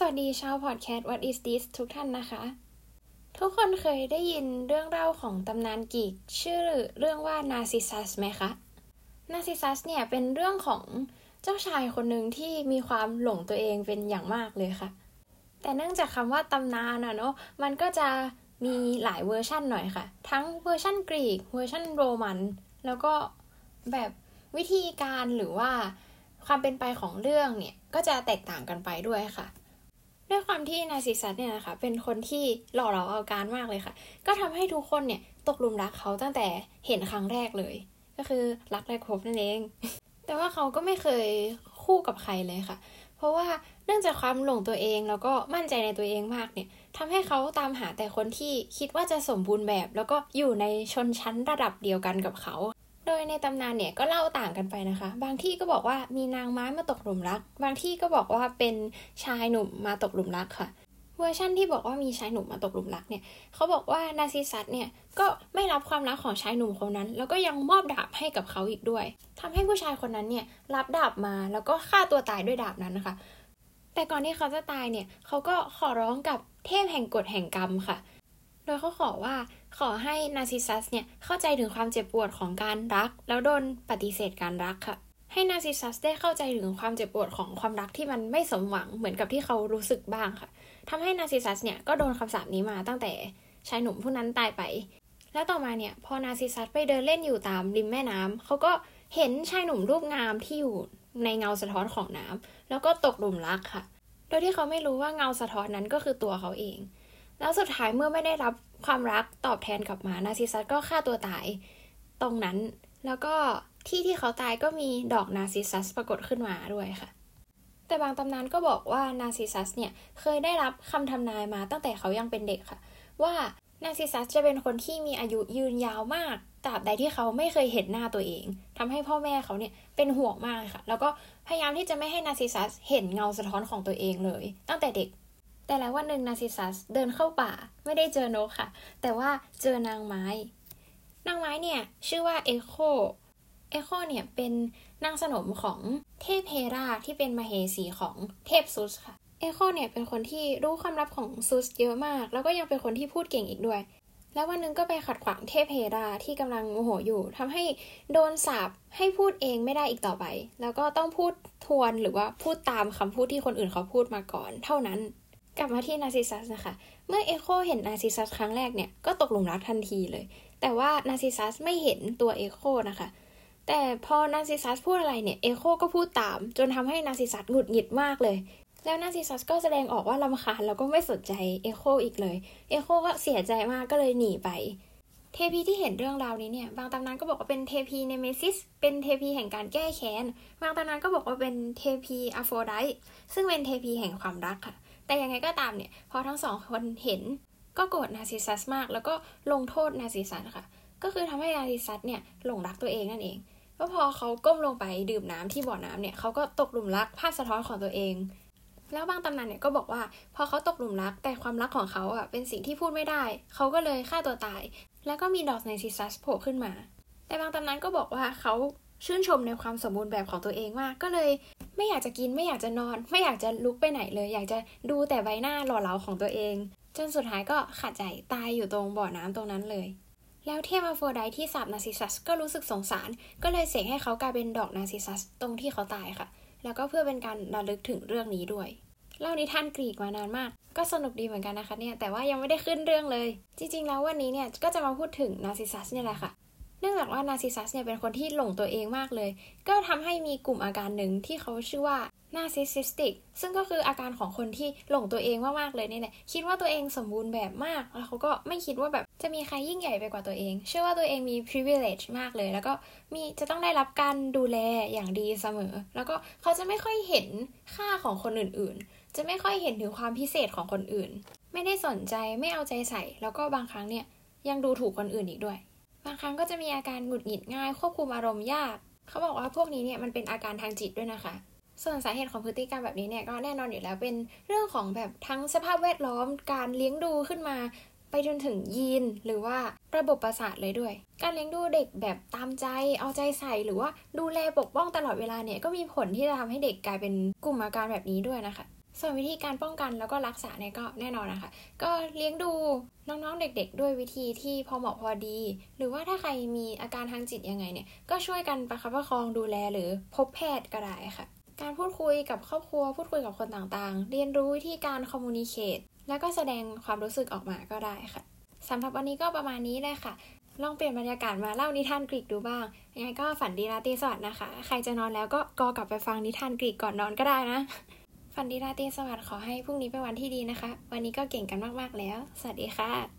สวัสดีชาวพอดแคสต์ What is this ทุกท่านนะคะ ทุกคนเคยได้ยินเรื่องเล่าของตำนานกรีก ชื่อเรื่องว่านาซิซัสไหมคะ นาซิซัสเนี่ยเป็นเรื่องของเจ้าชายคนหนึ่งที่มีความหลงตัวเองเป็นอย่างมากเลยค่ะ แต่เนื่องจากคำว่าตำนานอะเนาะมันก็จะมีหลายเวอร์ชั่นหน่อยค่ะ ทั้งเวอร์ชั่นกรีกเวอร์ชั่นโรมัน แล้วก็แบบวิธีการหรือว่าความเป็นไปของเรื่องเนี่ยก็จะแตกต่างกันไปด้วยค่ะ ด้วยความที่นาซิซัสเนี่ยนะคะเป็นคนที่หล่อเหลาเอาการมากเลยค่ะ ก็ทำให้ทุกคนเนี่ยตกหลุมรักเขาตั้งแต่เห็นครั้งแรกเลย ก็คือรักแรกพบนั่นเอง แต่ว่าเขาก็ไม่เคยคู่กับใครเลยค่ะ เพราะว่าเนื่องจากความหลงตัวเองแล้วก็มั่นใจในตัวเองมากเนี่ยทำให้เขาตามหาแต่คนที่คิดว่าจะสมบูรณ์แบบ แล้วก็อยู่ในชนชั้นระดับเดียวกันกับเขา โดยในตำนานเนี่ยก็เล่าต่างกันไปนะคะ บางที่ก็บอกว่ามีนางไม้มาตกหลุมรัก บางที่ก็บอกว่าเป็นชายหนุ่มมาตกหลุมรักค่ะเวอร์ชั่นที่บอกว่ามีชายหนุ่มมาตกหลุมรักเนี่ยเขาบอกว่านาซิซัสเนี่ยก็ไม่รับความรักของชายหนุ่มคนนั้น แล้วก็ยังมอบดาบให้กับเขาอีกด้วยทำให้ผู้ชายคนนั้นเนี่ยรับดาบมาแล้วก็ฆ่าตัวตายด้วยดาบนั้นนะคะ แต่ก่อนที่เขาจะตายเนี่ยเขาก็ขอร้องกับเทพแห่งกฎแห่งกรรมค่ะ ดยเขาขอว่าขอให้นาซิซัสเนี่ยเข้าใจถึงความเจ็บปวดของการรัก แล้วโดนปฏิเสธการรักค่ะ ให้นาซิซัสได้เข้าใจถึงความเจ็บปวดของความรักที่มันไม่สมหวังเหมือนกับที่เขารู้สึกบ้างค่ะทำให้นาซิซัสเนี่ยก็โดนคำสาปนี้มาตั้งแต่ชายหนุ่มผู้นั้นตายไป แล้วต่อมาเนี่ยพอนาซิซัสไปเดินเล่นอยู่ตามริมแม่น้ำเขาก็เห็นชายหนุ่มรูปงามที่อยู่ในเงาสะท้อนของน้ำแล้วก็ตกหลุมรักค่ะ โดยที่เขาไม่รู้ว่าเงาสะท้อนนั้นก็คือตัวเขาเอง แล้วสุดท้ายเมื่อไม่ได้รับความรักตอบแทนกลับมานาซิซัสก็ฆ่าตัวตายตรงนั้น แล้วก็ที่ที่เขาตายก็มีดอกนาซิซัสปรากฏขึ้นมาด้วยค่ะ แต่บางตำนานก็บอกว่านาซิซัสเนี่ยเคยได้รับคำทำนายมาตั้งแต่เขายังเป็นเด็กค่ะ ว่านาซิซัสจะเป็นคนที่มีอายุยืนยาวมากตราบใดที่เขาไม่เคยเห็นหน้าตัวเองทำให้พ่อแม่เขาเนี่ยเป็นห่วงมากค่ะ แล้วก็พยายามที่จะไม่ให้นาซิซัสเห็นเงาสะท้อนของตัวเองเลย ตั้งแต่เด็ก แต่แล้ววันหนึ่งนาซิซัสเดินเข้าป่าไม่ได้เจอนกค่ะ แต่ว่าเจอนางไม้ นางไม้เนี่ยชื่อว่าเอโคเอโคเนี่ยเป็นนางสนมของเทพเฮราที่เป็นมเหสีของเทพซุสค่ะ เอโคเนี่ยเป็นคนที่รู้ความลับของซุสเยอะมาก แล้วก็ยังเป็นคนที่พูดเก่งอีกด้วย แล้ววันหนึ่งก็ไปขัดขวางเทพเฮราที่กำลังโมโหอยู่ทำให้โดนสาปให้พูดเองไม่ได้อีกต่อไป แล้วก็ต้องพูดทวนหรือว่าพูดตามคำพูดที่คนอื่นเขาพูดมาก่อน เท่านั้น กลับมาที่นาซิซัสนะคะ เมื่อเอโคเห็นนาซิซัสครั้งแรกเนี่ย ก็ตกหลุมรักทันทีเลย แต่ว่านาซิซัสไม่เห็นตัวเอโคนะคะ แต่พอนาซิซัสพูดอะไรเนี่ย เอโคก็พูดตาม จนทำให้นาซิซัสหงุดหงิดมากเลย แล้วนาซิซัสก็แสดงออกว่ารำคาญแล้วก็ไม่สนใจเอโคอีกเลย เอโคก็เสียใจมากก็เลยหนีไป เทพีที่เห็นเรื่องราวนี้เนี่ย บางตำนานก็บอกว่าเป็นเทพีเนเมซิส เป็นเทพีแห่งการแก้แค้น บางตำนานก็บอกว่าเป็นเทพีอโฟไดต์ซึ่งเป็นเทพีแห่งความรักค่ะ แต่ยังไงก็ตามเนี่ย พอทั้งสองคนเห็นก็โกรธนาซิซัสมาก แล้วก็ลงโทษนาซิซัสค่ะ ก็คือทำให้นาซิซัสเนี่ยหลงรักตัวเองนั่นเอง ก็พอเขาก้มลงไปดื่มน้ำที่บ่อน้ำเนี่ยเขาก็ตกหลุมรักภาพสะท้อนของตัวเอง แล้วบางตำนานเนี่ยก็บอกว่า พอเขาตกหลุมรักแต่ความรักของเขาอะเป็นสิ่งที่พูดไม่ได้ เขาก็เลยฆ่าตัวตาย แล้วก็มีดอกนาซิซัสโผล่ขึ้นมา แต่บางตำนานก็บอกว่าเขา ชื่นชมในความสมบูรณ์แบบของตัวเองมาก ก็เลย ไม่อยากจะกินไม่อยากจะนอน ไม่อยากจะลุกไปไหนเลย อยากจะดูแต่ใบหน้าหล่อเหลาของตัวเอง จนสุดท้ายก็ขาดใจตายอยู่ตรงบ่อน้ำตรงนั้นเลย แล้วเทพอโฟไดต์ที่สาปนาซิซัสก็รู้สึกสงสาร ก็เลยเสกให้เขากลายเป็นดอกนาซิซัสตรงที่เขาตายค่ะ แล้วก็เพื่อเป็นการระลึกถึงเรื่องนี้ด้วยเล่านิทานกรีกมานานมาก ก็สนุกดีเหมือนกันนะคะเนี่ย แต่ว่ายังไม่ได้ขึ้นเรื่องเลย จริงๆ แล้ววันนี้เนี่ยก็จะมาพูดถึงนาซิซัสเนี่ยแหละค่ะ เนื่องจากว่านาซิซัสเนี่ยเป็นคนที่หลงตัวเองมากเลย ก็ทำให้มีกลุ่มอาการหนึ่งที่เขาชื่อว่า narcissistic ซึ่งก็คืออาการของคนที่หลงตัวเองมากๆเลยนี่แหละ คิดว่าตัวเองสมบูรณ์แบบมาก แล้วเขาก็ไม่คิดว่าแบบจะมีใครยิ่งใหญ่ไปกว่าตัวเอง เชื่อว่าตัวเองมี privilege มากเลย แล้วก็มีจะต้องได้รับการดูแลอย่างดีเสมอ แล้วก็เขาจะไม่ค่อยเห็นค่าของคนอื่นๆ จะไม่ค่อยเห็นถึงความพิเศษของคนอื่น ไม่ได้สนใจไม่เอาใจใส่ แล้วก็บางครั้งเนี่ยยังดูถูกคนอื่นอีกด้วยางครั้งก็จะมีอาการหงุดหงิดง่าย ควบคุมอารมณ์ยาก เขาบอกว่าพวกนี้เนี่ยมันเป็นอาการทางจิตด้วยนะคะ ส่วนสาเหตุของพฤติกรรมแบบนี้เนี่ยก็แน่นอนอยู่แล้วเป็นเรื่องของแบบทั้งสภาพแวดล้อมการเลี้ยงดูขึ้นมา ไปจนถึงยีนหรือว่าระบบประสาทเลยด้วย การเลี้ยงดูเด็กแบบตามใจ เอาใจใส่หรือว่าดูแลปกป้องตลอดเวลาเนี่ยก็มีผลที่จะทำให้เด็กกลายเป็นกลุ่มอาการแบบนี้ด้วยนะคะ ส่วนวิธีการป้องกันแล้วก็รักษาเนี่ยก็แน่นอนนะคะ ก็เลี้ยงดูน้องๆเด็ก ๆ ด้วยวิธีที่พอเหมาะพอดี หรือว่าถ้าใครมีอาการทางจิตยังไงเนี่ย ก็ช่วยกันประคับประคองดูแลหรือพบแพทย์ก็ได้ค่ะ การพูดคุยกับครอบครัว พูดคุยกับคนต่างๆ เรียนรู้วิธีการคอมมูนิเคตแล้วก็แสดงความรู้สึกออกมาก็ได้ค่ะสำหรับวันนี้ก็ประมาณนี้เลยค่ะลองเปลี่ยนบรรยากาศมาเล่านิทานกรีกดูบ้าง ยังไงก็ฝันดีราตรีสวัสดิ์นะคะ ใครจะนอนแล้วก็กอกลับไปฟังนิทานกรีกก่อนนอนก็ได้นะ ฝันดีราตรีสวัสดิ์ขอให้พรุ่งนี้เป็นวันที่ดีนะคะ วันนี้ก็เก่งกันมาก ๆ แล้ว สวัสดีค่ะ